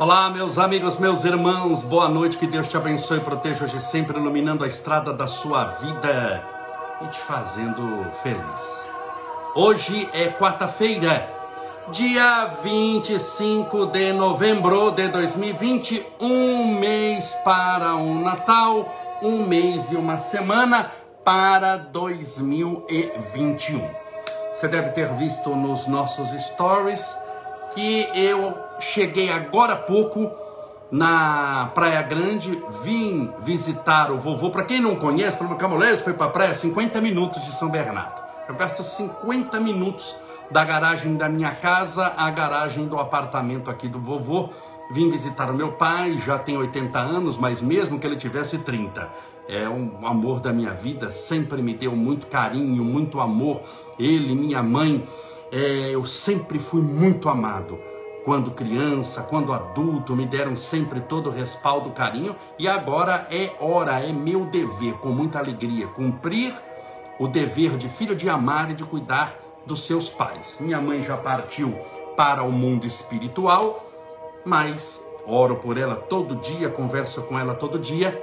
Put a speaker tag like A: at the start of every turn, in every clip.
A: Olá, meus amigos, meus irmãos, boa noite, que Deus te abençoe e proteja hoje sempre, iluminando a estrada da sua vida e te fazendo feliz. Hoje é quarta-feira, dia 25 de novembro de 2020, um mês para um Natal, um mês e uma semana para 2021. Você deve ter visto nos nossos stories que eu cheguei agora há pouco na Praia Grande, vim visitar o vovô. Para quem não conhece, falou, Camolés foi para a praia 50 minutos de São Bernardo. Eu gasto 50 minutos da garagem da minha casa à garagem do apartamento aqui do vovô. Vim visitar o meu pai, já tem 80 anos, mas mesmo que ele tivesse 30, é um amor da minha vida, sempre me deu muito carinho, muito amor. Ele, minha mãe, é, eu sempre fui muito amado. Quando criança, quando adulto, me deram sempre todo o respaldo, carinho, e agora é hora, é meu dever, com muita alegria, cumprir o dever de filho de amar e de cuidar dos seus pais. Minha mãe já partiu para o mundo espiritual, mas oro por ela todo dia, converso com ela todo dia,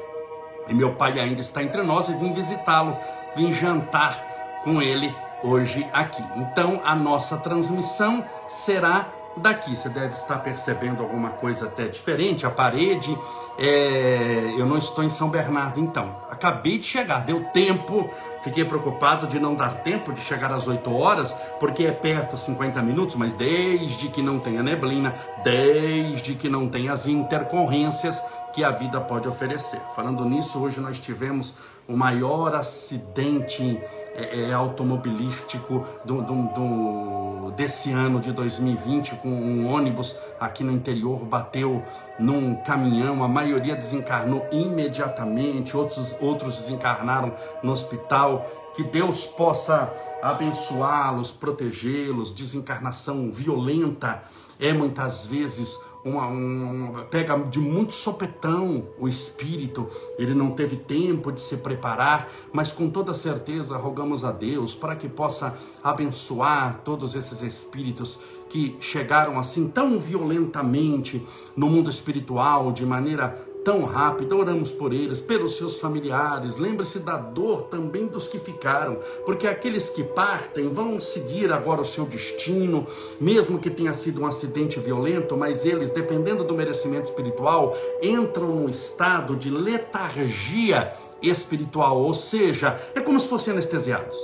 A: e meu pai ainda está entre nós e vim visitá-lo, vim jantar com ele hoje aqui. Então a nossa transmissão será daqui. Você deve estar percebendo alguma coisa até diferente. A parede, é... eu não estou em São Bernardo, então. Acabei de chegar, deu tempo. Fiquei preocupado de não dar tempo de chegar às 8 horas, porque é perto 50 minutos, mas desde que não tenha neblina, desde que não tenha as intercorrências que a vida pode oferecer. Falando nisso, hoje nós tivemos o maior acidente é, é, automobilístico do, do, do, desse ano de 2020, com um ônibus aqui no interior bateu num caminhão, a maioria desencarnou imediatamente, outros, outros desencarnaram no hospital. Que Deus possa abençoá-los, protegê-los. Desencarnação violenta é muitas vezes uma, uma, pega de muito sopetão o espírito, ele não teve tempo de se preparar, mas com toda certeza rogamos a Deus para que possa abençoar todos esses espíritos que chegaram assim tão violentamente no mundo espiritual, de maneira tão rápido, oramos por eles, pelos seus familiares. Lembre-se da dor também dos que ficaram, porque aqueles que partem vão seguir agora o seu destino, mesmo que tenha sido um acidente violento, mas eles, dependendo do merecimento espiritual, entram num estado de letargia espiritual, ou seja, é como se fossem anestesiados.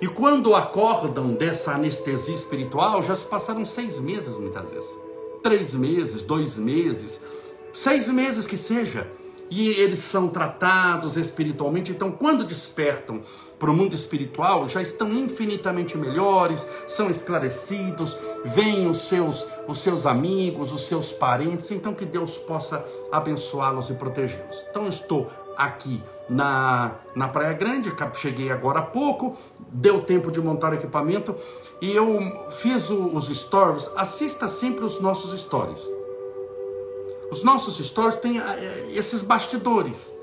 A: E quando acordam dessa anestesia espiritual, já se passaram seis meses muitas vezes. Três meses, dois meses, seis meses que seja, e eles são tratados espiritualmente. Então, quando despertam para o mundo espiritual, já estão infinitamente melhores, são esclarecidos, veem os seus, os seus amigos, os seus parentes. Então, que Deus possa abençoá-los e protegê-los. Então, eu estou aqui na, na Praia Grande, cheguei agora há pouco, deu tempo de montar o equipamento e eu fiz o, os stories. Assista sempre os nossos stories os nossos stories têm eh, esses bastidores.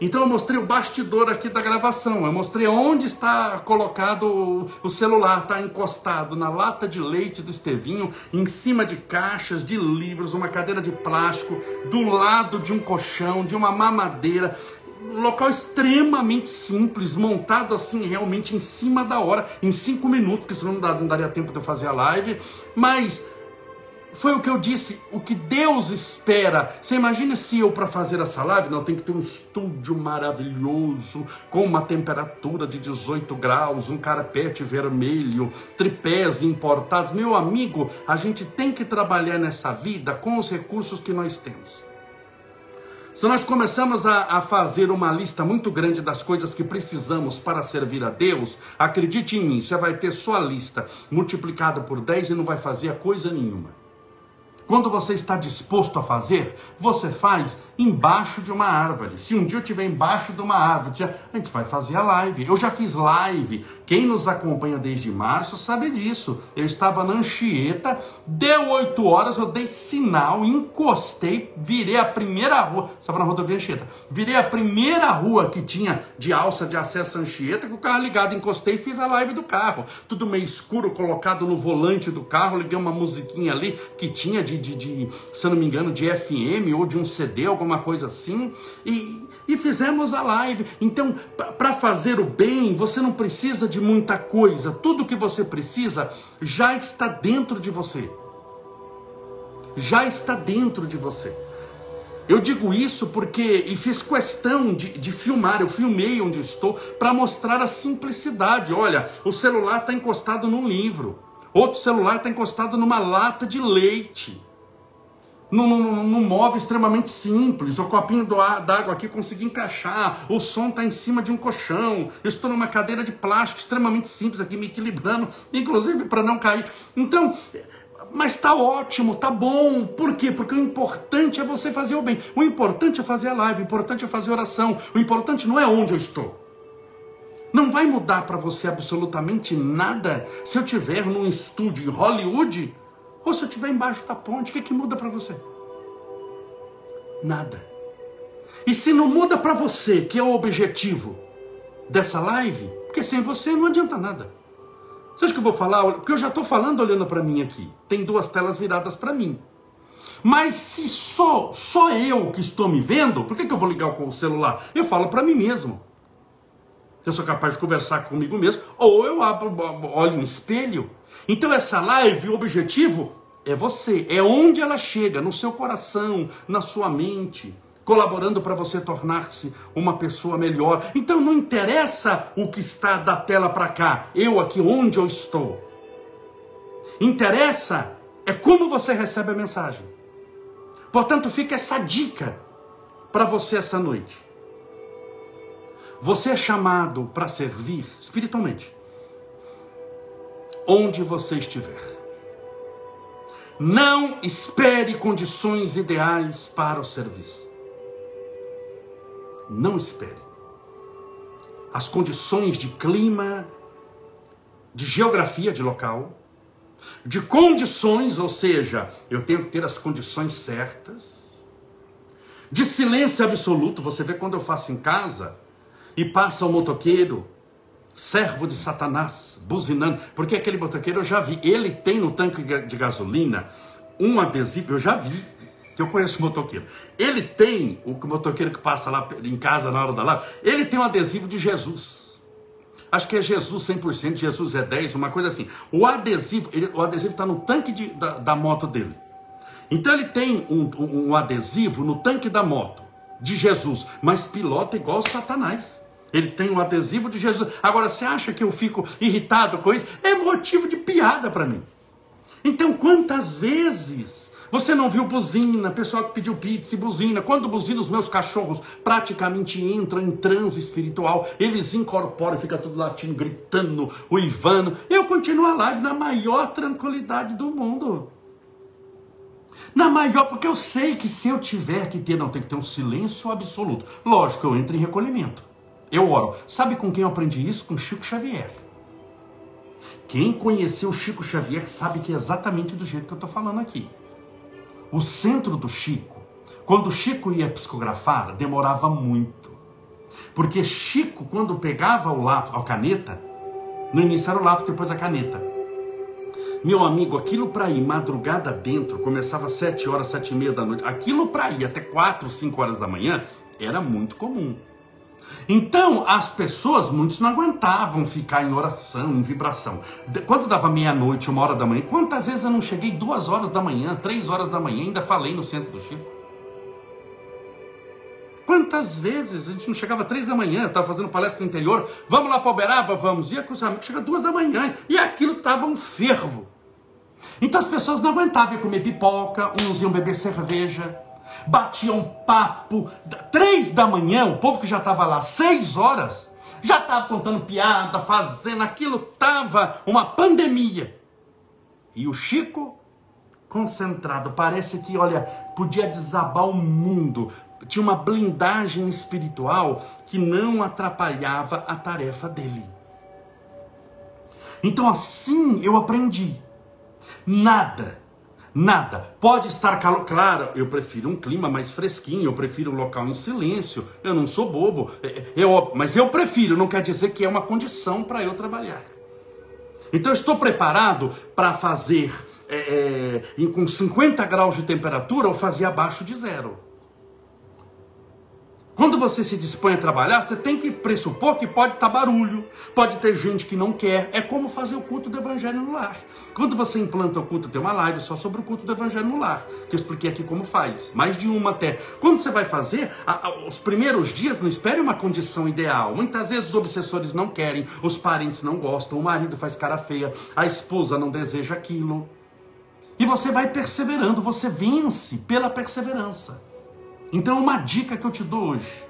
A: Então eu mostrei o bastidor aqui da gravação, eu mostrei onde está colocado o celular, está encostado na lata de leite do Estevinho, em cima de caixas de livros, uma cadeira de plástico, do lado de um colchão, de uma mamadeira, um local extremamente simples, montado assim realmente em cima da hora, em cinco minutos, porque senão não daria tempo de eu fazer a live, mas foi o que eu disse, o que Deus espera. Você imagina se eu, para fazer essa live, não tem que ter um estúdio maravilhoso, com uma temperatura de 18 graus, um carpete vermelho, tripés importados. Meu amigo, a gente tem que trabalhar nessa vida com os recursos que nós temos. Se nós começamos a, a, fazer uma lista muito grande das coisas que precisamos para servir a Deus, acredite em mim, você vai ter sua lista multiplicada por 10 e não vai fazer coisa nenhuma. Quando você está disposto a fazer, você faz embaixo de uma árvore. Se um dia eu estiver embaixo de uma árvore, a gente vai fazer a live. Eu já fiz live. Quem nos acompanha desde março sabe disso. Eu estava na Anchieta, deu oito horas, eu dei sinal, encostei, virei a primeira rua. Estava na rodovia Anchieta. Virei a primeira rua que tinha de alça de acesso à Anchieta, com o carro ligado, encostei e fiz a live do carro. Tudo meio escuro, colocado no volante do carro, liguei uma musiquinha ali que tinha de de, de, se não me engano, de FM ou de um CD, alguma coisa assim, e, e fizemos a live. Então, para fazer o bem, você não precisa de muita coisa. Tudo que você precisa já está dentro de você. Já está dentro de você. Eu digo isso porque, e fiz questão de, de filmar, eu filmei onde estou, para mostrar a simplicidade. Olha, o celular está encostado num livro, outro celular está encostado numa lata de leite num, móvel extremamente simples, o copinho d'água aqui consegui encaixar, o som está em cima de um colchão, eu estou numa cadeira de plástico extremamente simples aqui, me equilibrando, inclusive para não cair. Então, mas está ótimo, está bom. Por quê? Porque o importante é você fazer o bem. O importante é fazer a live, o importante é fazer oração. O importante não é onde eu estou. Não vai mudar para você absolutamente nada se eu estiver num estúdio em Hollywood ou se eu estiver embaixo da ponte, o que, que muda para você? Nada. E se não muda para você, que é o objetivo dessa live, porque sem você não adianta nada. Você acha que eu vou falar? Porque eu já estou falando olhando para mim aqui. Tem duas telas viradas para mim. Mas se só, só eu que estou me vendo, por que, que eu vou ligar com o celular? Eu falo para mim mesmo. Eu sou capaz de conversar comigo mesmo. Ou eu abro, olho no espelho então essa live, o objetivo é você, é onde ela chega, no seu coração, na sua mente, colaborando para você tornar-se uma pessoa melhor. Então não interessa o que está da tela para cá, eu aqui onde eu estou. Interessa é como você recebe a mensagem. Portanto, fica essa dica para você essa noite. Você é chamado para servir espiritualmente onde você estiver. Não espere condições ideais para o serviço. Não espere. As condições de clima, de geografia de local, de condições, ou seja, eu tenho que ter as condições certas, de silêncio absoluto. Você vê quando eu faço em casa e passa o motoqueiro servo de Satanás, buzinando, porque aquele motoqueiro eu já vi, ele tem no tanque de gasolina um adesivo, eu já vi, que eu conheço motoqueiro. Ele tem, o motoqueiro que passa lá em casa na hora da live, ele tem um adesivo de Jesus. Acho que é Jesus 100%, Jesus é 10, uma coisa assim. O adesivo, ele, o adesivo está no tanque de, da, da, moto dele. Então ele tem um, um, um adesivo no tanque da moto de Jesus, mas pilota igual Satanás. Ele tem um adesivo de Jesus. Agora, você acha que eu fico irritado com isso? É motivo de piada para mim. Então, quantas vezes você não viu buzina, pessoal que pediu pizza e buzina? Quando buzina, os meus cachorros praticamente entram em transe espiritual. Eles incorporam, fica tudo latindo, gritando, uivando. Eu continuo a live na maior tranquilidade do mundo. Na maior, porque eu sei que se eu tiver que ter, não, tem que ter um silêncio absoluto. Lógico, eu entro em recolhimento. Eu oro. Sabe com quem eu aprendi isso? Com Chico Xavier. Quem conheceu Chico Xavier sabe que é exatamente do jeito que eu estou falando aqui. O centro do Chico, quando o Chico ia psicografar, demorava muito. Porque Chico, quando pegava o lápis, a caneta, no início era o lápis, depois a caneta. Meu amigo, aquilo para ir madrugada dentro, começava às sete horas, sete e meia da noite. Aquilo para ir até quatro, cinco horas da manhã, era muito comum. Então, as pessoas, muitos não aguentavam ficar em oração, em vibração. Quando dava meia-noite, uma hora da manhã, quantas vezes eu não cheguei duas horas da manhã, três horas da manhã, ainda falei no centro do Chico? Quantas vezes a gente não chegava três da manhã, estava fazendo palestra no interior, vamos lá para Uberaba, vamos, ia com os amigos, chega duas da manhã, e aquilo estava um fervo. Então as pessoas não aguentavam comer pipoca, uns iam beber cerveja, batiam papo. Três da manhã, o povo que já estava lá, seis horas, já estava contando piada, fazendo aquilo, estava uma pandemia. E o Chico, concentrado, parece que, olha, podia desabar o mundo. Tinha uma blindagem espiritual que não atrapalhava a tarefa dele. Então assim eu aprendi. Nada Nada. Pode estar calor. Claro, eu prefiro um clima mais fresquinho, eu prefiro um local em silêncio. Eu não sou bobo. É, é, mas eu prefiro, não quer dizer que é uma condição para eu trabalhar. Então eu estou preparado para fazer é, é, com 50 graus de temperatura ou fazer abaixo de zero. Quando você se dispõe a trabalhar, você tem que pressupor que pode estar barulho, pode ter gente que não quer. É como fazer o culto do evangelho no lar. Quando você implanta o culto, tem uma live só sobre o culto do evangelho no lar, que eu expliquei aqui como faz, mais de uma até. Quando você vai fazer, a, a, os primeiros dias, não espere uma condição ideal. Muitas vezes os obsessores não querem, os parentes não gostam, o marido faz cara feia, a esposa não deseja aquilo. E você vai perseverando, você vence pela perseverança. Então, uma dica que eu te dou hoje.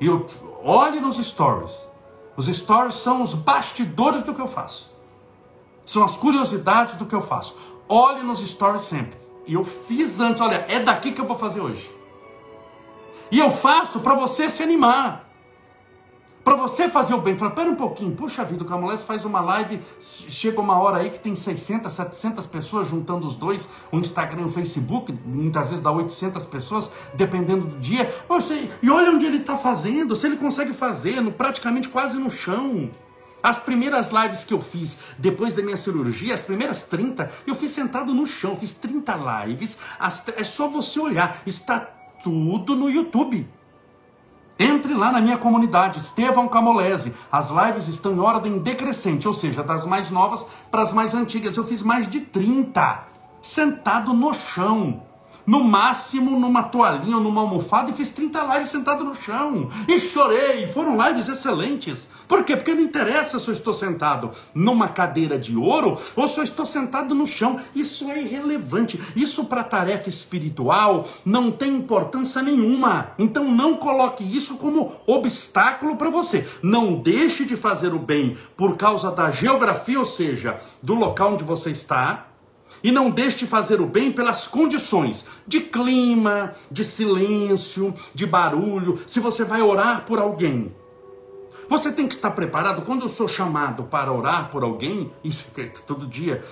A: Eu, olhe nos stories. Os stories são os bastidores do que eu faço. São as curiosidades do que eu faço. Olhe nos stories sempre. E eu fiz antes, olha, é daqui que eu vou fazer hoje. E eu faço para você se animar. Para você fazer o bem, fala, pera um pouquinho, puxa vida, o Camolés faz uma live, chega uma hora aí que tem 600, 700 pessoas juntando os dois, o Instagram e o Facebook, muitas vezes dá 800 pessoas, dependendo do dia. Você, e olha onde ele está fazendo, se ele consegue fazer, no, praticamente quase no chão. As primeiras lives que eu fiz depois da minha cirurgia, as primeiras 30, eu fiz sentado no chão, fiz 30 lives, as, é só você olhar, está tudo no YouTube. Entre lá na minha comunidade, Estevão Camolese. As lives estão em ordem decrescente, ou seja, das mais novas para as mais antigas. Eu fiz mais de 30, sentado no chão. No máximo numa toalhinha ou numa almofada e fiz 30 lives sentado no chão. E chorei. Foram lives excelentes. Por quê? Porque não interessa se eu estou sentado numa cadeira de ouro ou se eu estou sentado no chão. Isso é irrelevante. Isso para tarefa espiritual não tem importância nenhuma. Então não coloque isso como obstáculo para você. Não deixe de fazer o bem por causa da geografia, ou seja, do local onde você está. E não deixe de fazer o bem pelas condições de clima, de silêncio, de barulho. Se você vai orar por alguém, você tem que estar preparado. Quando eu sou chamado para orar por alguém, isso é todo dia,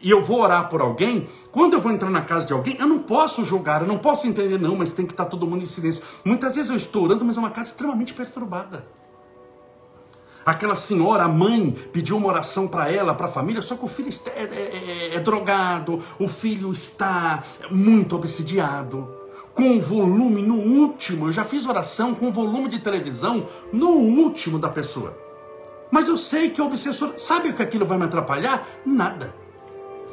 A: e eu vou orar por alguém, quando eu vou entrar na casa de alguém, eu não posso julgar, eu não posso entender, não, mas tem que estar todo mundo em silêncio. Muitas vezes eu estou orando, mas é uma casa extremamente perturbada. Aquela senhora, a mãe, pediu uma oração para ela, para a família, só que o filho é, é, é, é drogado, o filho está muito obsidiado com volume no último. Eu já fiz oração com volume de televisão no último da pessoa. Mas eu sei que o obsessor. Sabe o que aquilo vai me atrapalhar? Nada.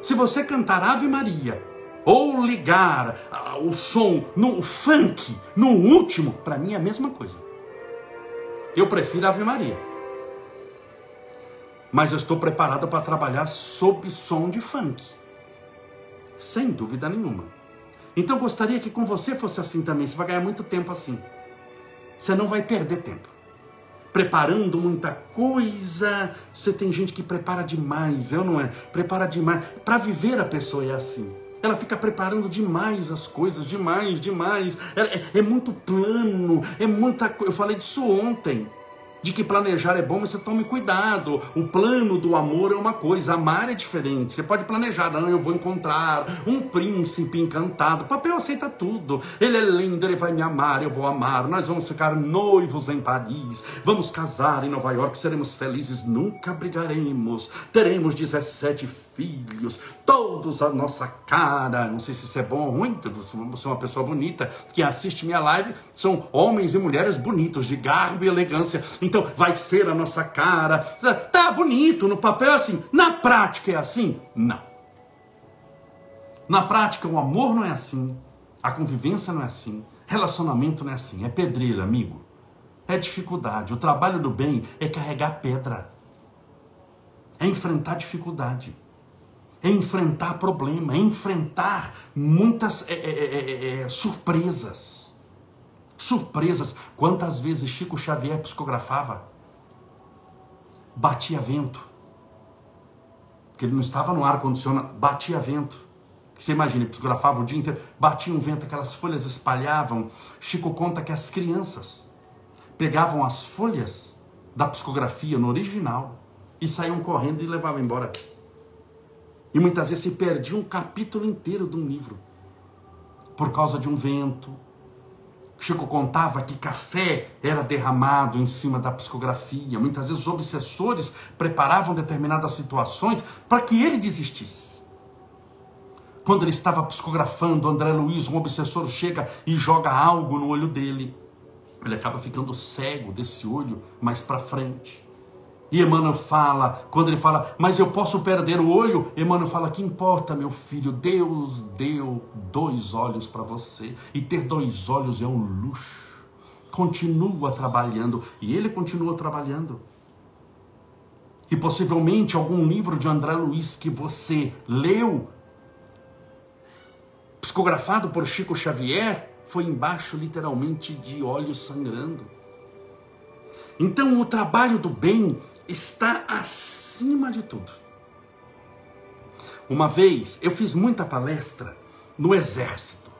A: Se você cantar Ave Maria ou ligar uh, o som no funk no último, para mim é a mesma coisa. Eu prefiro Ave Maria. Mas eu estou preparado para trabalhar sob som de funk. Sem dúvida nenhuma. Então gostaria que com você fosse assim também. Você vai ganhar muito tempo assim. Você não vai perder tempo. Preparando muita coisa. Você tem gente que prepara demais, eu não é? Prepara demais. Para viver a pessoa é assim. Ela fica preparando demais as coisas, demais, demais. É, é, é muito plano, é muita coisa. Eu falei disso ontem de que planejar é bom, mas você tome cuidado. O plano do amor é uma coisa, amar é diferente. Você pode planejar, não, eu vou encontrar um príncipe encantado. O papel aceita tudo. Ele é lindo, ele vai me amar, eu vou amar. Nós vamos ficar noivos em Paris, vamos casar em Nova York, seremos felizes, nunca brigaremos. Teremos 17 filhos, todos a nossa cara. Não sei se isso é bom ou ruim, você é uma pessoa bonita. Quem assiste minha live são homens e mulheres bonitos, de garbo e elegância. Então vai ser a nossa cara. Tá bonito no papel assim, na prática é assim? Não. Na prática o amor não é assim, a convivência não é assim, relacionamento não é assim, é pedreira, amigo. É dificuldade. O trabalho do bem é carregar pedra. É enfrentar dificuldade é enfrentar problema, é enfrentar muitas é, é, é, é, surpresas. Surpresas. Quantas vezes Chico Xavier psicografava? Batia vento. Porque ele não estava no ar-condicionado, batia vento. Você imagina, ele psicografava o dia inteiro, batia um vento, aquelas folhas espalhavam. Chico conta que as crianças pegavam as folhas da psicografia no original e saíam correndo e levavam embora e muitas vezes se perdia um capítulo inteiro de um livro por causa de um vento, Chico contava que café era derramado em cima da psicografia. Muitas vezes os obsessores preparavam determinadas situações para que ele desistisse. Quando ele estava psicografando, André Luiz, um obsessor, chega e joga algo no olho dele. Ele acaba ficando cego desse olho mais para frente. E Emmanuel fala, quando ele fala, mas eu posso perder o olho, Emmanuel fala, que importa, meu filho, Deus deu dois olhos para você, e ter dois olhos é um luxo. Continua trabalhando, e ele continua trabalhando. E possivelmente algum livro de André Luiz que você leu, psicografado por Chico Xavier, foi embaixo literalmente de olhos sangrando. Então o trabalho do bem está acima de tudo. Uma vez eu fiz muita palestra no exército.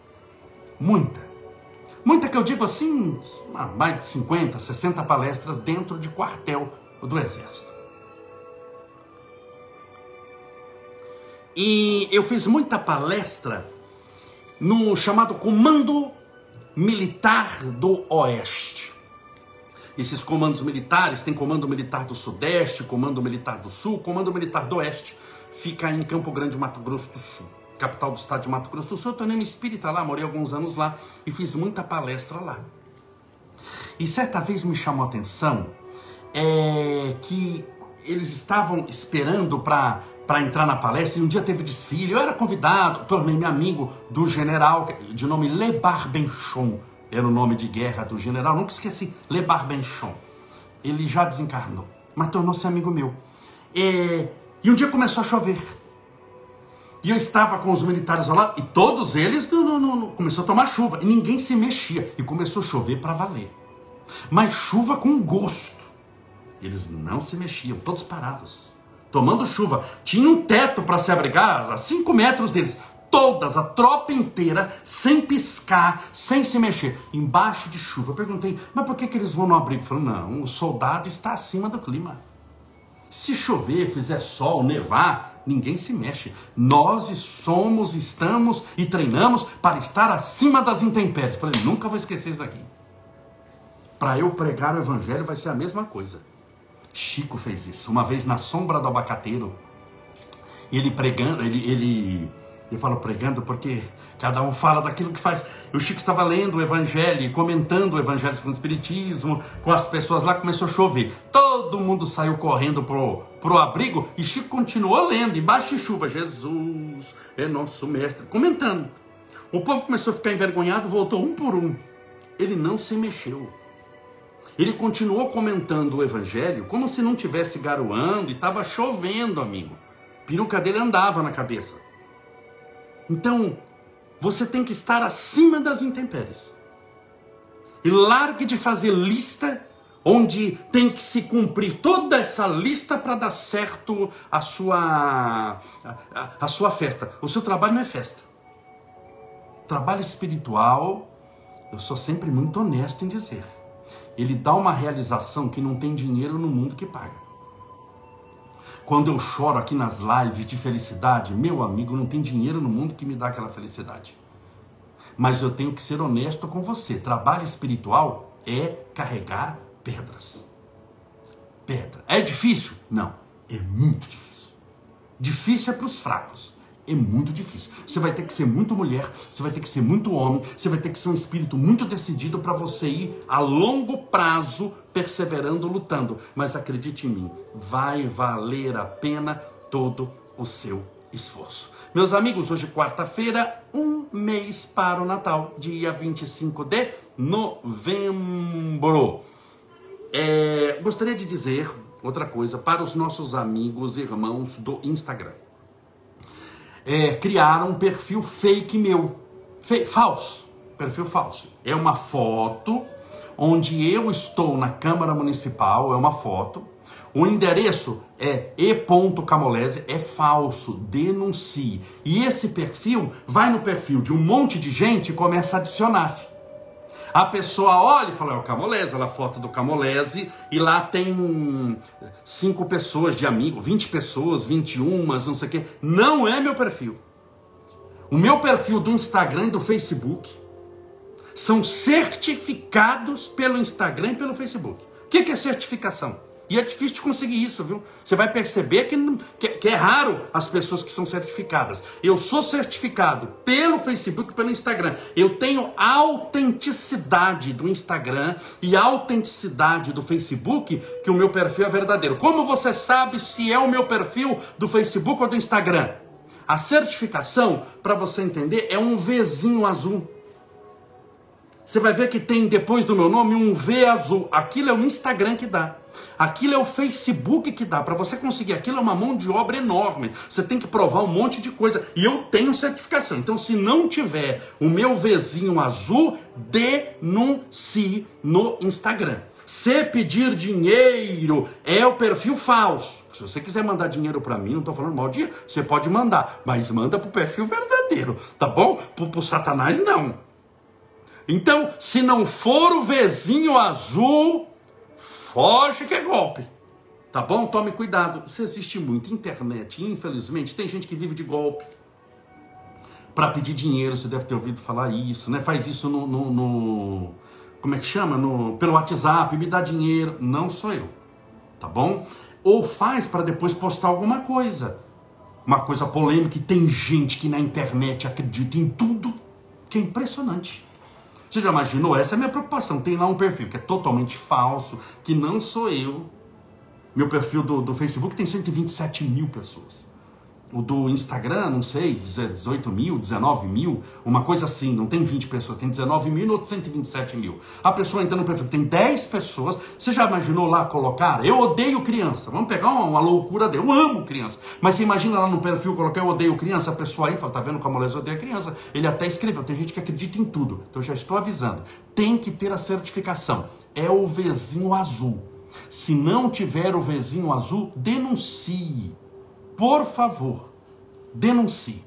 A: Muita. Muita que eu digo assim, mais de 50, 60 palestras dentro de quartel do exército. E eu fiz muita palestra no chamado Comando Militar do Oeste. Esses comandos militares, tem comando militar do Sudeste, comando militar do Sul, comando militar do Oeste, fica em Campo Grande, Mato Grosso do Sul, capital do estado de Mato Grosso do Sul. Eu tornei me espírita lá, morei alguns anos lá e fiz muita palestra lá. E certa vez me chamou a atenção é, que eles estavam esperando para para entrar na palestra e um dia teve desfile. Eu era convidado, tornei-me amigo do general de nome Le Barbenchon era o nome de guerra do general, nunca esqueci, Le Barbenchon. Ele já desencarnou, mas tornou-se amigo meu. E, e um dia começou a chover. E eu estava com os militares ao lado, e todos eles no, no, no, começou a tomar chuva, e ninguém se mexia, e começou a chover para valer. Mas chuva com gosto. Eles não se mexiam, todos parados, tomando chuva. Tinha um teto para se abrigar a 5 metros deles todas, a tropa inteira, sem piscar, sem se mexer, embaixo de chuva. Eu perguntei, mas por que, que eles vão no abrigo? Falou, não, o soldado está acima do clima. Se chover, fizer sol, nevar, ninguém se mexe. Nós somos, estamos e treinamos para estar acima das intempéries. Falei, nunca vou esquecer isso daqui. Para eu pregar o evangelho vai ser a mesma coisa. Chico fez isso. Uma vez na sombra do abacateiro, ele pregando, ele, ele eu falo pregando porque cada um fala daquilo que faz. O Chico estava lendo o Evangelho, comentando o Evangelho com o Espiritismo, com as pessoas lá, começou a chover. Todo mundo saiu correndo pro, pro abrigo e Chico continuou lendo, embaixo de chuva. Jesus é nosso mestre, comentando. O povo começou a ficar envergonhado, voltou um por um. Ele não se mexeu. Ele continuou comentando o Evangelho como se não tivesse garoando e estava chovendo, amigo. A peruca dele andava na cabeça. Então, você tem que estar acima das intempéries. E largue de fazer lista onde tem que se cumprir toda essa lista para dar certo a sua a, a, sua festa. O seu trabalho não é festa. Trabalho espiritual, eu sou sempre muito honesto em dizer. Ele dá uma realização que não tem dinheiro no mundo que paga. Quando eu choro aqui nas lives de felicidade, meu amigo, não tem dinheiro no mundo que me dá aquela felicidade. Mas eu tenho que ser honesto com você. Trabalho espiritual é carregar pedras. Pedra. É difícil? Não. É muito difícil. Difícil é para os fracos é muito difícil. Você vai ter que ser muito mulher, você vai ter que ser muito homem, você vai ter que ser um espírito muito decidido para você ir a longo prazo perseverando, lutando. Mas acredite em mim, vai valer a pena todo o seu esforço. Meus amigos, hoje quarta-feira, um mês para o Natal, dia 25 de novembro. É, gostaria de dizer outra coisa para os nossos amigos e irmãos do Instagram é, criaram um perfil fake meu. Fe falso. Perfil falso. É uma foto onde eu estou na Câmara Municipal, é uma foto. O endereço é e.camolese, é falso, denuncie. E esse perfil vai no perfil de um monte de gente e começa a adicionar. A pessoa olha e fala, é o Camolese, olha a foto do Camolese, e lá tem cinco pessoas de amigo, 20 pessoas, 21, não sei o quê. Não é meu perfil. O meu perfil do Instagram e do Facebook são certificados pelo Instagram e pelo Facebook. O que é certificação? E é difícil de conseguir isso, viu? Você vai perceber que, que, que, é raro as pessoas que são certificadas. Eu sou certificado pelo Facebook e pelo Instagram. Eu tenho autenticidade do Instagram e autenticidade do Facebook que o meu perfil é verdadeiro. Como você sabe se é o meu perfil do Facebook ou do Instagram? A certificação, para você entender, é um Vzinho azul. Você vai ver que tem depois do meu nome um V azul. Aquilo é o Instagram que dá. Aquilo é o Facebook que dá. Para você conseguir aquilo é uma mão de obra enorme. Você tem que provar um monte de coisa. E eu tenho certificação. Então, se não tiver o meu Vzinho azul, denuncie no Instagram. Se pedir dinheiro é o perfil falso. Se você quiser mandar dinheiro para mim, não estou falando mal de você pode mandar, mas manda para o perfil verdadeiro, tá bom? Para o Satanás, não. Então, se não for o Vzinho azul, Foge que é golpe. Tá bom? Tome cuidado. Isso existe muito. Internet, infelizmente, tem gente que vive de golpe. Para pedir dinheiro, você deve ter ouvido falar isso, né? Faz isso no, no, no como é que chama? No, pelo WhatsApp, me dá dinheiro. Não sou eu. Tá bom? Ou faz para depois postar alguma coisa. Uma coisa polêmica e tem gente que na internet acredita em tudo, que é impressionante. Você já imaginou? Essa é a minha preocupação. Tem lá um perfil que é totalmente falso, que não sou eu. Meu perfil do, do Facebook tem 127 mil pessoas. O do Instagram, não sei, 18 mil, 19 mil, uma coisa assim, não tem 20 pessoas, tem 19 mil e outro 127 mil. A pessoa entra no perfil, tem 10 pessoas, você já imaginou lá colocar? Eu odeio criança, vamos pegar uma, uma loucura dele, eu amo criança. Mas você imagina lá no perfil colocar eu odeio criança, a pessoa aí fala, tá vendo como a mulher odeia criança? Ele até escreveu, tem gente que acredita em tudo, então já estou avisando. Tem que ter a certificação, é o vizinho azul. Se não tiver o vizinho azul, denuncie por favor, denuncie.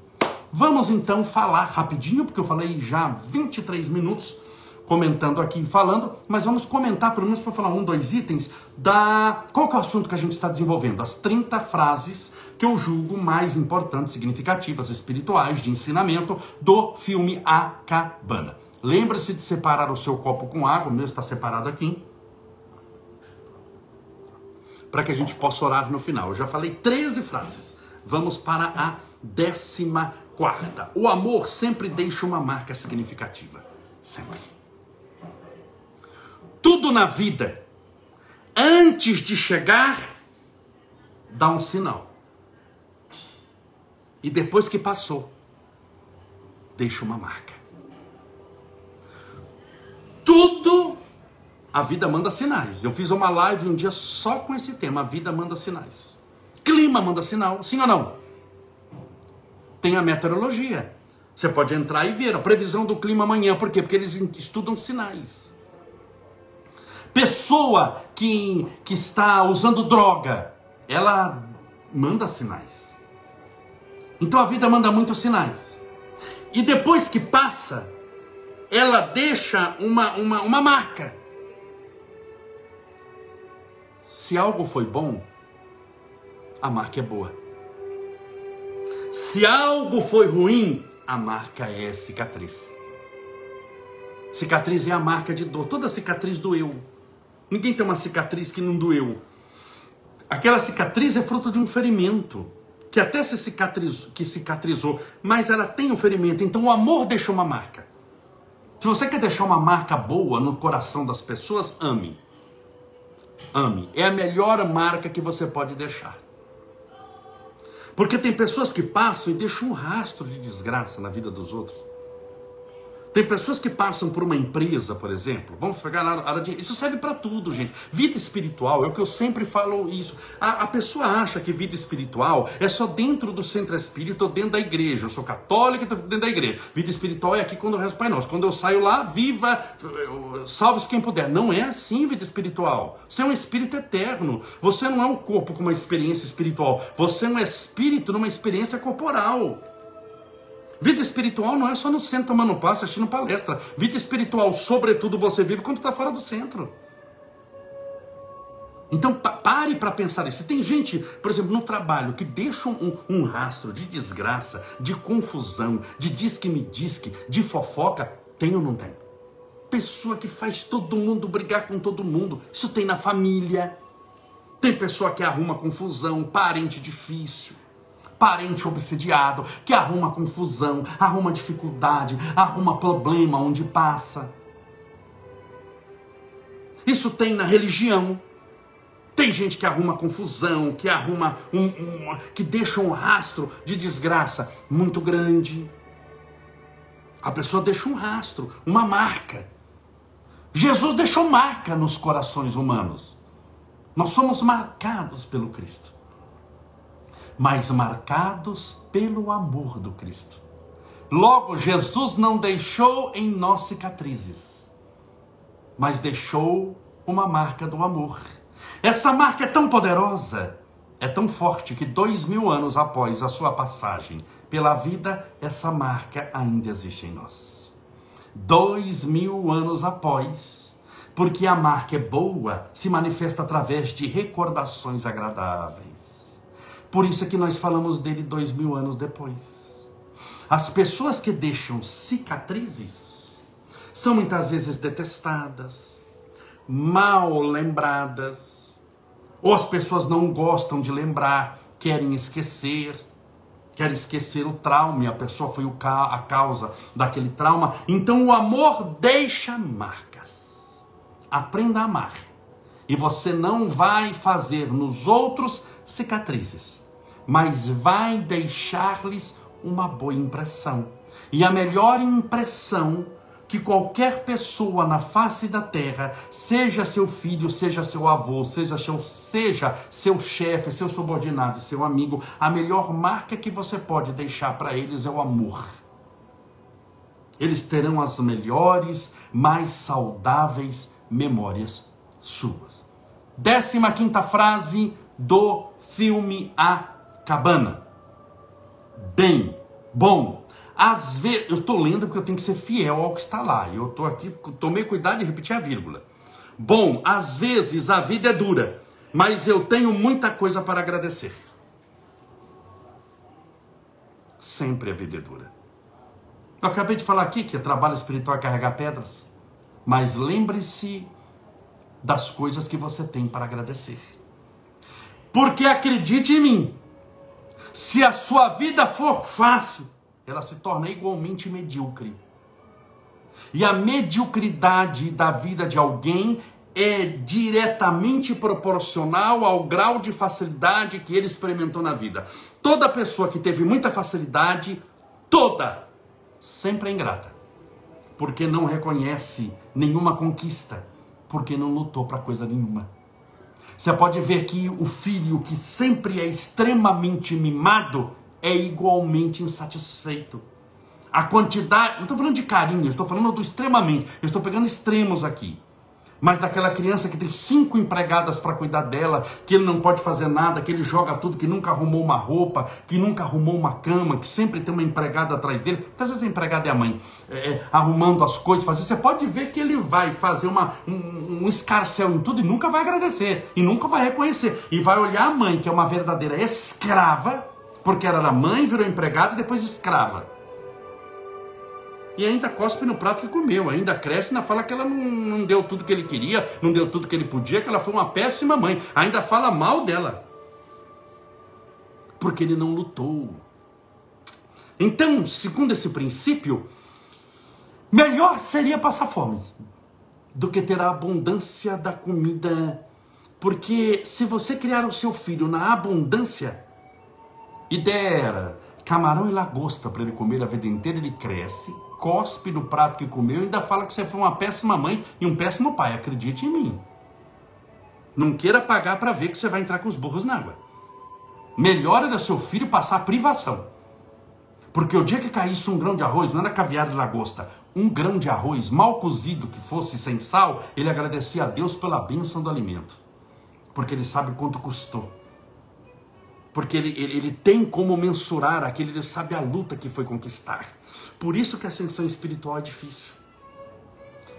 A: Vamos então falar rapidinho, porque eu falei já 23 minutos comentando aqui falando, mas vamos comentar, pelo menos para falar um, dois itens, da. Qual é o assunto que a gente está desenvolvendo? As 30 frases que eu julgo mais importantes, significativas, espirituais, de ensinamento do filme A Cabana. Lembre-se de separar o seu copo com água, o meu está separado aqui para que a gente possa orar no final. Eu já falei 13 frases. Vamos para a décima quarta. O amor sempre deixa uma marca significativa. Sempre. Tudo na vida, antes de chegar, dá um sinal. E depois que passou, deixa uma marca. Tudo a vida manda sinais. Eu fiz uma live um dia só com esse tema: a vida manda sinais. Clima manda sinal, sim ou não? Tem a meteorologia. Você pode entrar e ver a previsão do clima amanhã. Por quê? Porque eles estudam sinais. Pessoa que, que está usando droga, ela manda sinais. Então a vida manda muitos sinais. E depois que passa, ela deixa uma, uma, uma marca. Se algo foi bom, a marca é boa. Se algo foi ruim, a marca é cicatriz. Cicatriz é a marca de dor. Toda cicatriz doeu. Ninguém tem uma cicatriz que não doeu. Aquela cicatriz é fruto de um ferimento que até se cicatrizou, que cicatrizou, mas ela tem um ferimento. Então o amor deixa uma marca. Se você quer deixar uma marca boa no coração das pessoas, ame ame. É a melhor marca que você pode deixar. Porque tem pessoas que passam e deixam um rastro de desgraça na vida dos outros. Tem pessoas que passam por uma empresa, por exemplo. Vamos pegar na área de. Isso serve para tudo, gente. Vida espiritual é o que eu sempre falo isso. A, a, pessoa acha que vida espiritual é só dentro do centro espírita ou dentro da igreja. Eu sou católico e estou dentro da igreja. Vida espiritual é aqui quando eu rezo Pai Nosso. Quando eu saio lá, viva, salve-se quem puder. Não é assim vida espiritual. Você é um espírito eterno. Você não é um corpo com uma experiência espiritual. Você é um espírito numa experiência corporal. Vida espiritual não é só no centro tomando passo, assistindo palestra. Vida espiritual, sobretudo, você vive quando está fora do centro. Então pare para pensar isso. Tem gente, por exemplo, no trabalho que deixa um, um rastro de desgraça, de confusão, de diz que me diz que, de fofoca. Tem ou não tem? pessoa que faz todo mundo brigar com todo mundo. Isso tem na família. Tem pessoa que arruma confusão, parente difícil, parente obsediado, que arruma confusão, arruma dificuldade, arruma problema onde passa. Isso tem na religião. Tem gente que arruma confusão, que arruma um, um, que deixa um rastro de desgraça muito grande. A pessoa deixa um rastro, uma marca. Jesus deixou marca nos corações humanos. Nós somos marcados pelo Cristo, mas marcados pelo amor do Cristo. Logo, Jesus não deixou em nós cicatrizes, mas deixou uma marca do amor. Essa marca é tão poderosa, é tão forte que dois mil anos após a sua passagem pela vida, essa marca ainda existe em nós. Dois mil anos após, porque a marca é boa, se manifesta através de recordações agradáveis. Por isso é que nós falamos dele dois mil anos depois. As pessoas que deixam cicatrizes são muitas vezes detestadas, mal lembradas, ou as pessoas não gostam de lembrar, querem esquecer, querem esquecer o trauma, e a pessoa foi a causa daquele trauma. Então o amor deixa marcas. Aprenda a amar. E você não vai fazer nos outros cicatrizes, mas vai deixar-lhes uma boa impressão. E a melhor impressão que qualquer pessoa na face da terra, seja seu filho, seja seu avô, seja seu, seja seu chefe, seu subordinado, seu amigo, a melhor marca que você pode deixar para eles é o amor. Eles terão as melhores, mais saudáveis memórias suas. Décima quinta frase do filme A Cabana. Bem, bom, às vezes, eu estou lendo porque eu tenho que ser fiel ao que está lá. Eu estou aqui, tomei cuidado de repetir a vírgula. Bom, às vezes a vida é dura, mas eu tenho muita coisa para agradecer. Sempre a vida é dura. Eu acabei de falar aqui que trabalho espiritual é carregar pedras, mas lembre-se das coisas que você tem para agradecer. Porque acredite em mim, se a sua vida for fácil, ela se torna igualmente medíocre. E a mediocridade da vida de alguém é diretamente proporcional ao grau de facilidade que ele experimentou na vida. Toda pessoa que teve muita facilidade, toda, sempre é ingrata. Porque não reconhece nenhuma conquista, porque não lutou para coisa nenhuma. Você pode ver que o filho que sempre é extremamente mimado, é igualmente insatisfeito. A quantidade, não estou falando de carinho, estou falando do extremamente, eu estou pegando extremos aqui. Mas daquela criança que tem cinco empregadas para cuidar dela, que ele não pode fazer nada, que ele joga tudo, que nunca arrumou uma roupa, que nunca arrumou uma cama, que sempre tem uma empregada atrás dele. Às vezes a empregada é a mãe, é, é, arrumando as coisas, fazendo. Você pode ver que ele vai fazer uma, um, um escarcel em tudo e nunca vai agradecer, e nunca vai reconhecer. E vai olhar a mãe, que é uma verdadeira escrava, porque ela era mãe, virou empregada e depois escrava. E ainda cospe no prato que comeu, ainda cresce ainda fala que ela não, não deu tudo que ele queria, não deu tudo que ele podia, que ela foi uma péssima mãe. Ainda fala mal dela. Porque ele não lutou. Então, segundo esse princípio, melhor seria passar fome do que ter a abundância da comida. Porque se você criar o seu filho na abundância, e der camarão e lagosta para ele comer a vida inteira, ele cresce, cospe no prato que comeu e ainda fala que você foi uma péssima mãe e um péssimo pai. Acredite em mim. Não queira pagar para ver que você vai entrar com os burros na água. Melhor era seu filho passar privação. Porque o dia que caísse um grão de arroz, não era caviar de lagosta, um grão de arroz mal cozido que fosse sem sal, ele agradecia a Deus pela bênção do alimento. Porque ele sabe quanto custou porque ele, ele, ele, tem como mensurar aquilo, ele sabe a luta que foi conquistar. Por isso que a ascensão espiritual é difícil.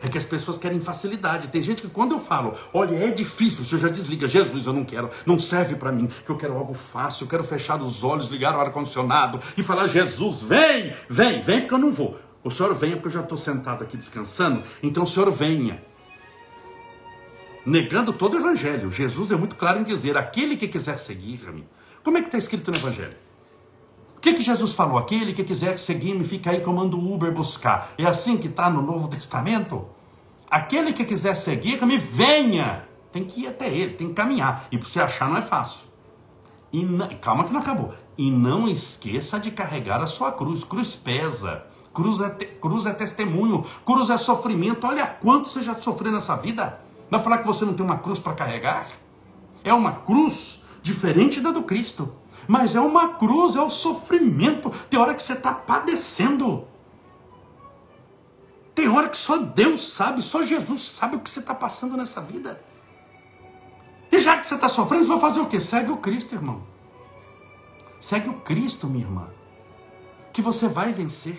A: É que as pessoas querem facilidade. Tem gente que quando eu falo, olha, é difícil, você já desliga, Jesus, eu não quero, não serve para mim, que eu quero algo fácil, eu quero fechar os olhos, ligar o ar-condicionado e falar, Jesus, vem, vem, vem, porque eu não vou. O senhor venha, porque eu já estou sentado aqui descansando. Então o senhor venha. Negando todo o evangelho. Jesus é muito claro em dizer: aquele que quiser seguir-me. Como é que está escrito no evangelho? Que, que Jesus falou? Aquele que quiser seguir-me, fica aí comando o Uber buscar. É assim que está no Novo Testamento? Aquele que quiser seguir-me, venha. Tem que ir até ele, tem que caminhar. E para você achar não é fácil. E calma que não acabou. E não esqueça de carregar a sua cruz. Cruz pesa. Cruz é, te, cruz é testemunho. Cruz é sofrimento. Olha quanto você já sofreu nessa vida. Vai falar que você não tem uma cruz para carregar? É uma cruz diferente da do Cristo. Mas é uma cruz, é o sofrimento. Tem hora que você está padecendo. Tem hora que só Deus sabe, só Jesus sabe o que você está passando nessa vida. E já que você está sofrendo, você vai fazer o quê? Segue o Cristo, irmão. Segue o Cristo, minha irmã. Que você vai vencer.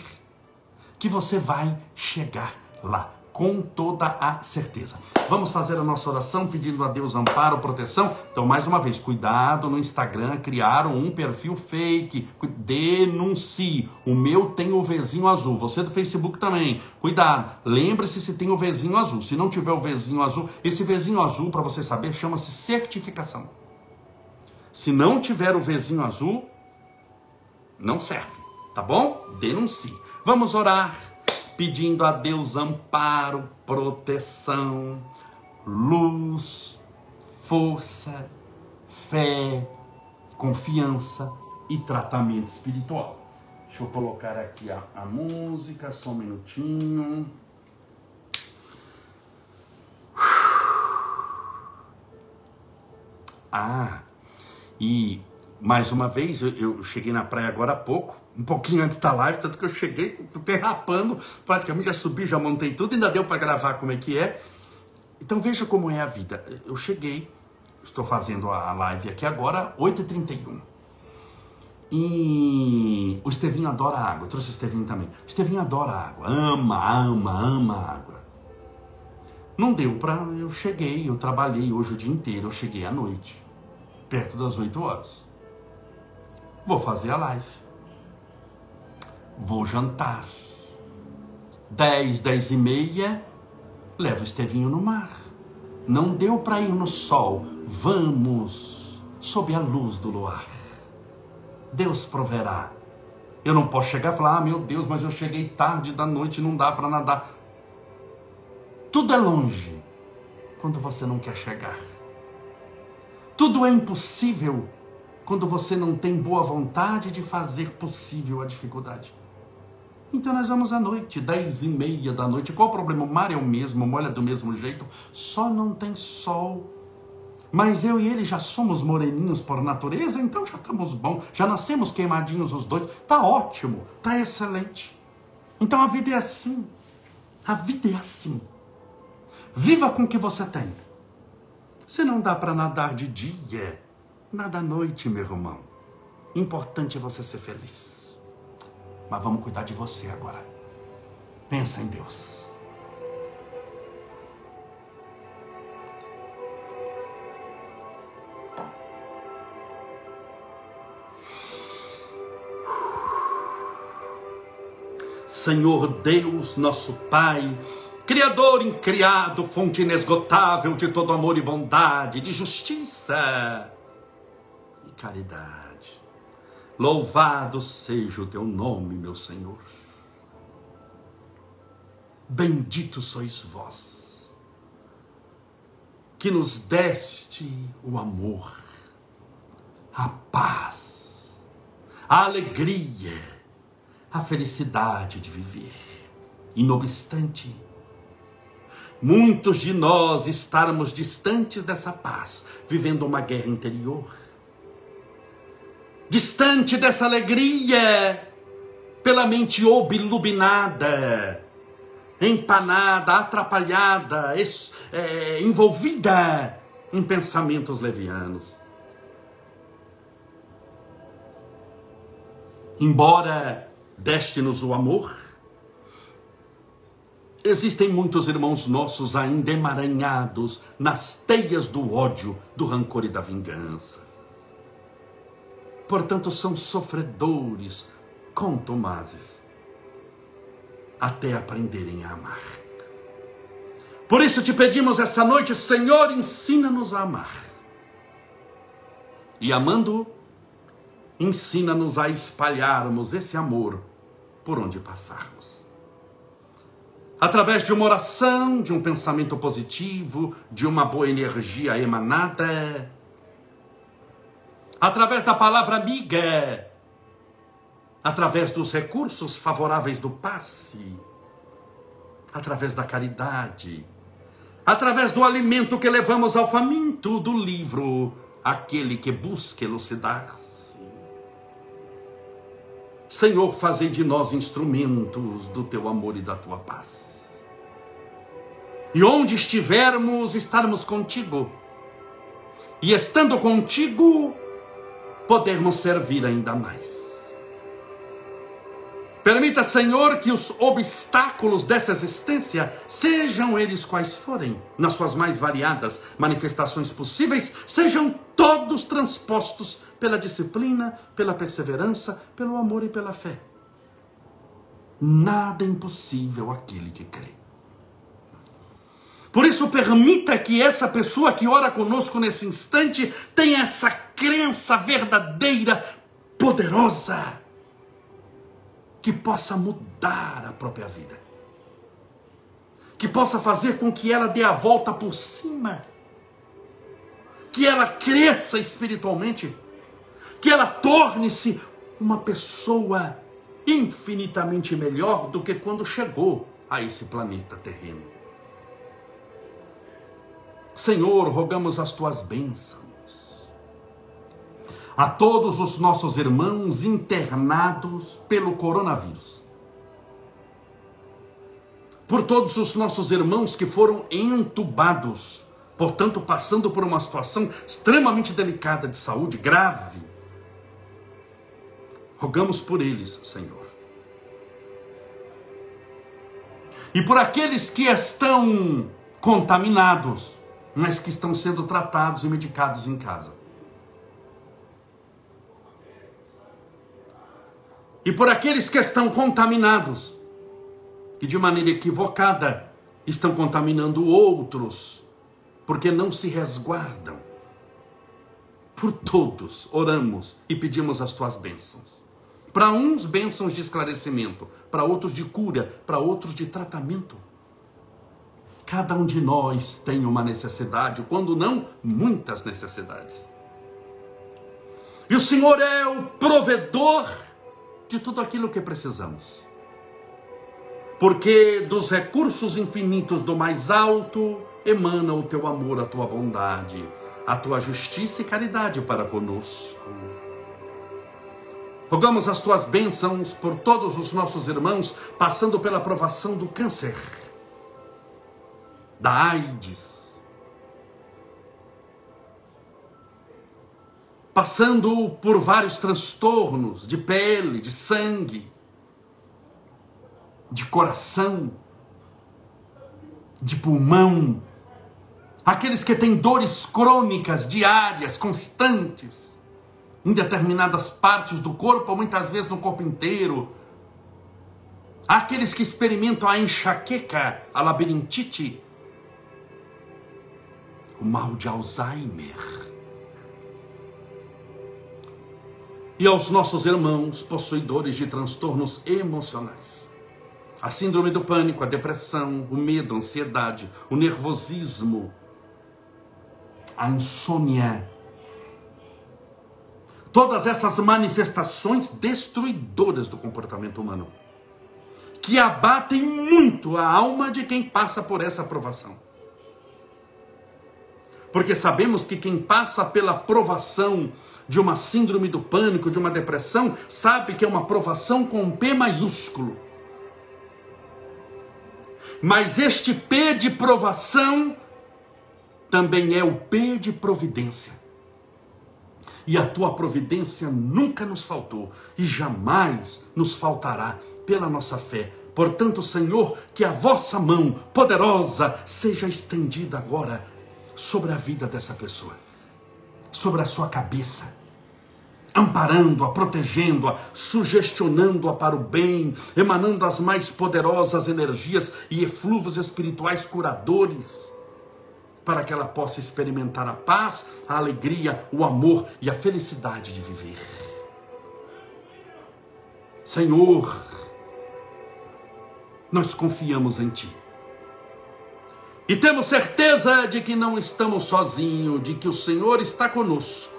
A: Que você vai chegar lá com toda a certeza. Vamos fazer a nossa oração pedindo a Deus amparo, proteção. Então, mais uma vez, cuidado no Instagram, criaram um perfil fake. Denuncie. O meu tem o Vzinho azul. Você do Facebook também. Cuidado. Lembre-se se tem o Vzinho azul. Se não tiver o Vzinho azul, esse Vzinho azul, para você saber, chama-se certificação. Se não tiver o Vzinho azul, não serve. Tá bom? Denuncie. Vamos orar pedindo a Deus amparo, proteção, luz, força, fé, confiança e tratamento espiritual. Deixa eu colocar aqui a, a música, só um minutinho. Ah, e mais uma vez, eu, eu cheguei na praia agora há pouco, um pouquinho antes da live, tanto que eu cheguei derrapando, praticamente já subi, já montei tudo, ainda deu para gravar como é que é. Então veja como é a vida. Eu cheguei, estou fazendo a live aqui agora, 8h31. E o Estevinho adora água, eu trouxe o Estevinho também. O Estevinho adora água, ama, ama, ama água. Não deu para. Eu cheguei, eu trabalhei hoje o dia inteiro, eu cheguei à noite, perto das 8 horas. Vou fazer a live vou jantar. Dez, dez e meia, levo Estevinho no mar. Não deu para ir no sol, vamos sob a luz do luar. Deus proverá. Eu não posso chegar e falar, ah, meu Deus, mas eu cheguei tarde da noite, não dá para nadar. Tudo é longe quando você não quer chegar. Tudo é impossível quando você não tem boa vontade de fazer possível a dificuldade. Então nós vamos à noite, dez e meia da noite. Qual o problema? O mar é o mesmo, molha do mesmo jeito, só não tem sol. Mas eu e ele já somos moreninhos por natureza, então já estamos bom, já nascemos queimadinhos os dois. Tá ótimo, tá excelente. Então a vida é assim. A vida é assim. Viva com o que você tem. Se não dá para nadar de dia, nada à noite, meu irmão. Importante é você ser feliz. Mas vamos cuidar de você agora. Pensa em Deus. Senhor Deus, nosso Pai, Criador incriado, fonte inesgotável de todo amor e bondade, de justiça e caridade. Louvado seja o teu nome, meu Senhor. Bendito sois vós, que nos deste o amor, a paz, a alegria, a felicidade de viver. E não obstante, muitos de nós estarmos distantes dessa paz, vivendo uma guerra interior distante dessa alegria, pela mente obnubilada, empanada, atrapalhada, é, envolvida em pensamentos levianos. Embora deste-nos o amor, existem muitos irmãos nossos ainda emaranhados nas teias do ódio, do rancor e da vingança portanto são sofredores contumazes. até aprenderem a amar. Por isso te pedimos essa noite, Senhor, ensina-nos a amar. E amando, ensina-nos a espalharmos esse amor por onde passarmos. Através de uma oração, de um pensamento positivo, de uma boa energia emanada, através da palavra amiga, através dos recursos favoráveis do passe, através da caridade, através do alimento que levamos ao faminto do livro, aquele que busca elucidar-se. Senhor, fazei de nós instrumentos do teu amor e da tua paz. E onde estivermos, estarmos contigo. E estando contigo, podermos servir ainda mais. Permita, Senhor, que os obstáculos dessa existência, sejam eles quais forem, nas suas mais variadas manifestações possíveis, sejam todos transpostos pela disciplina, pela perseverança, pelo amor e pela fé. Nada é impossível aquele que crê. Por isso, permita que essa pessoa que ora conosco nesse instante tenha essa crença verdadeira, poderosa que possa mudar a própria vida. Que possa fazer com que ela dê a volta por cima. Que ela cresça espiritualmente. Que ela torne-se uma pessoa infinitamente melhor do que quando chegou a esse planeta terreno. Senhor, rogamos as tuas bênçãos a todos os nossos irmãos internados pelo coronavírus. Por todos os nossos irmãos que foram entubados, portanto, passando por uma situação extremamente delicada de saúde, grave. Rogamos por eles, Senhor. E por aqueles que estão contaminados, mas que estão sendo tratados e medicados em casa. E por aqueles que estão contaminados e de maneira equivocada estão contaminando outros, porque não se resguardam. Por todos oramos e pedimos as tuas bênçãos. Para uns, bênçãos de esclarecimento, para outros, de cura, para outros, de tratamento. Cada um de nós tem uma necessidade, quando não, muitas necessidades. E o Senhor é o provedor de tudo aquilo que precisamos. Porque dos recursos infinitos do mais alto emana o teu amor, a tua bondade, a tua justiça e caridade para conosco. Rogamos as tuas bênçãos por todos os nossos irmãos passando pela provação do câncer, da AIDS, passando por vários transtornos de pele, de sangue, de coração, de pulmão, aqueles que têm dores crônicas, diárias, constantes, em determinadas partes do corpo, muitas vezes no corpo inteiro, aqueles que experimentam a enxaqueca, a labirintite, o mal de Alzheimer e aos nossos irmãos possuidores de transtornos emocionais. A síndrome do pânico, a depressão, o medo, a ansiedade, o nervosismo, a insônia. Todas essas manifestações destruidoras do comportamento humano, que abatem muito a alma de quem passa por essa provação. Porque sabemos que quem passa pela provação de uma síndrome do pânico, de uma depressão, sabe que é uma provação com P maiúsculo. Mas este P de provação também é o P de providência. E a tua providência nunca nos faltou e jamais nos faltará pela nossa fé. Portanto, Senhor, que a vossa mão poderosa seja estendida agora sobre a vida dessa pessoa, sobre a sua cabeça, amparando-a, protegendo-a, sugestionando-a para o bem, emanando as mais poderosas energias e eflúvios espirituais curadores, para que ela possa experimentar a paz, a alegria, o amor e a felicidade de viver. Senhor, nós confiamos em Ti. E temos certeza de que não estamos sozinhos, de que o Senhor está conosco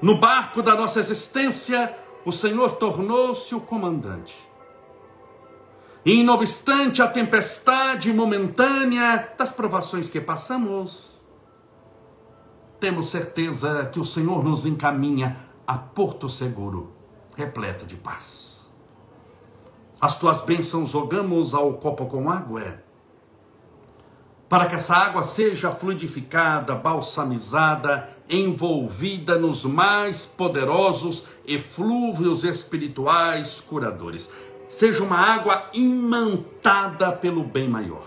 A: no barco da nossa existência, o Senhor tornou-se o comandante. E não obstante a tempestade momentânea das provações que passamos, temos certeza que o Senhor nos encaminha a porto seguro, repleto de paz. As tuas bênçãos jogamos ao copo com água, para que essa água seja fluidificada, balsamizada envolvida nos mais poderosos eflúvios espirituais curadores. Seja uma água imantada pelo bem maior.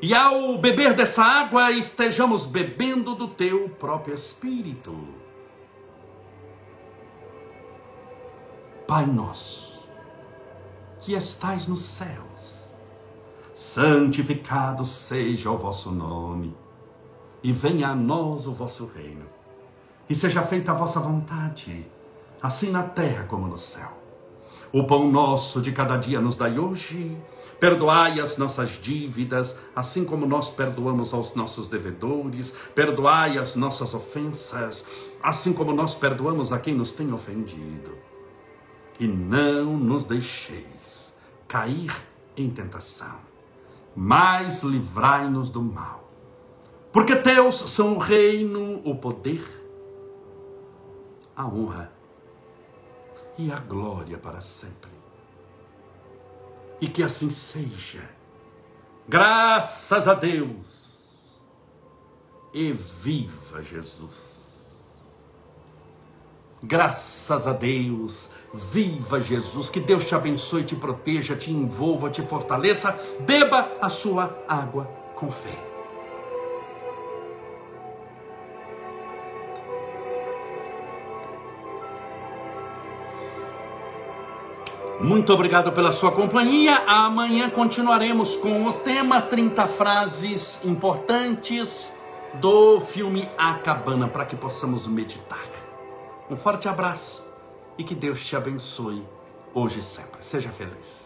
A: E ao beber dessa água, estejamos bebendo do teu próprio Espírito. Pai nosso, que estais nos céus, santificado seja o vosso nome e venha a nós o vosso reino. E seja feita a vossa vontade, assim na terra como no céu. O pão nosso de cada dia nos dai hoje. Perdoai as nossas dívidas, assim como nós perdoamos aos nossos devedores. Perdoai as nossas ofensas, assim como nós perdoamos a quem nos tem ofendido. E não nos deixeis cair em tentação, mas livrai-nos do mal porque teus são o reino, o poder, a honra e a glória para sempre. E que assim seja. Graças a Deus. E viva Jesus. Graças a Deus. Viva Jesus. Que Deus te abençoe, te proteja, te envolva, te fortaleça. Beba a sua água com fé. Muito obrigado pela sua companhia. Amanhã continuaremos com o tema 30 frases importantes do filme A Cabana para que possamos meditar. Um forte abraço e que Deus te abençoe hoje e sempre. Seja feliz.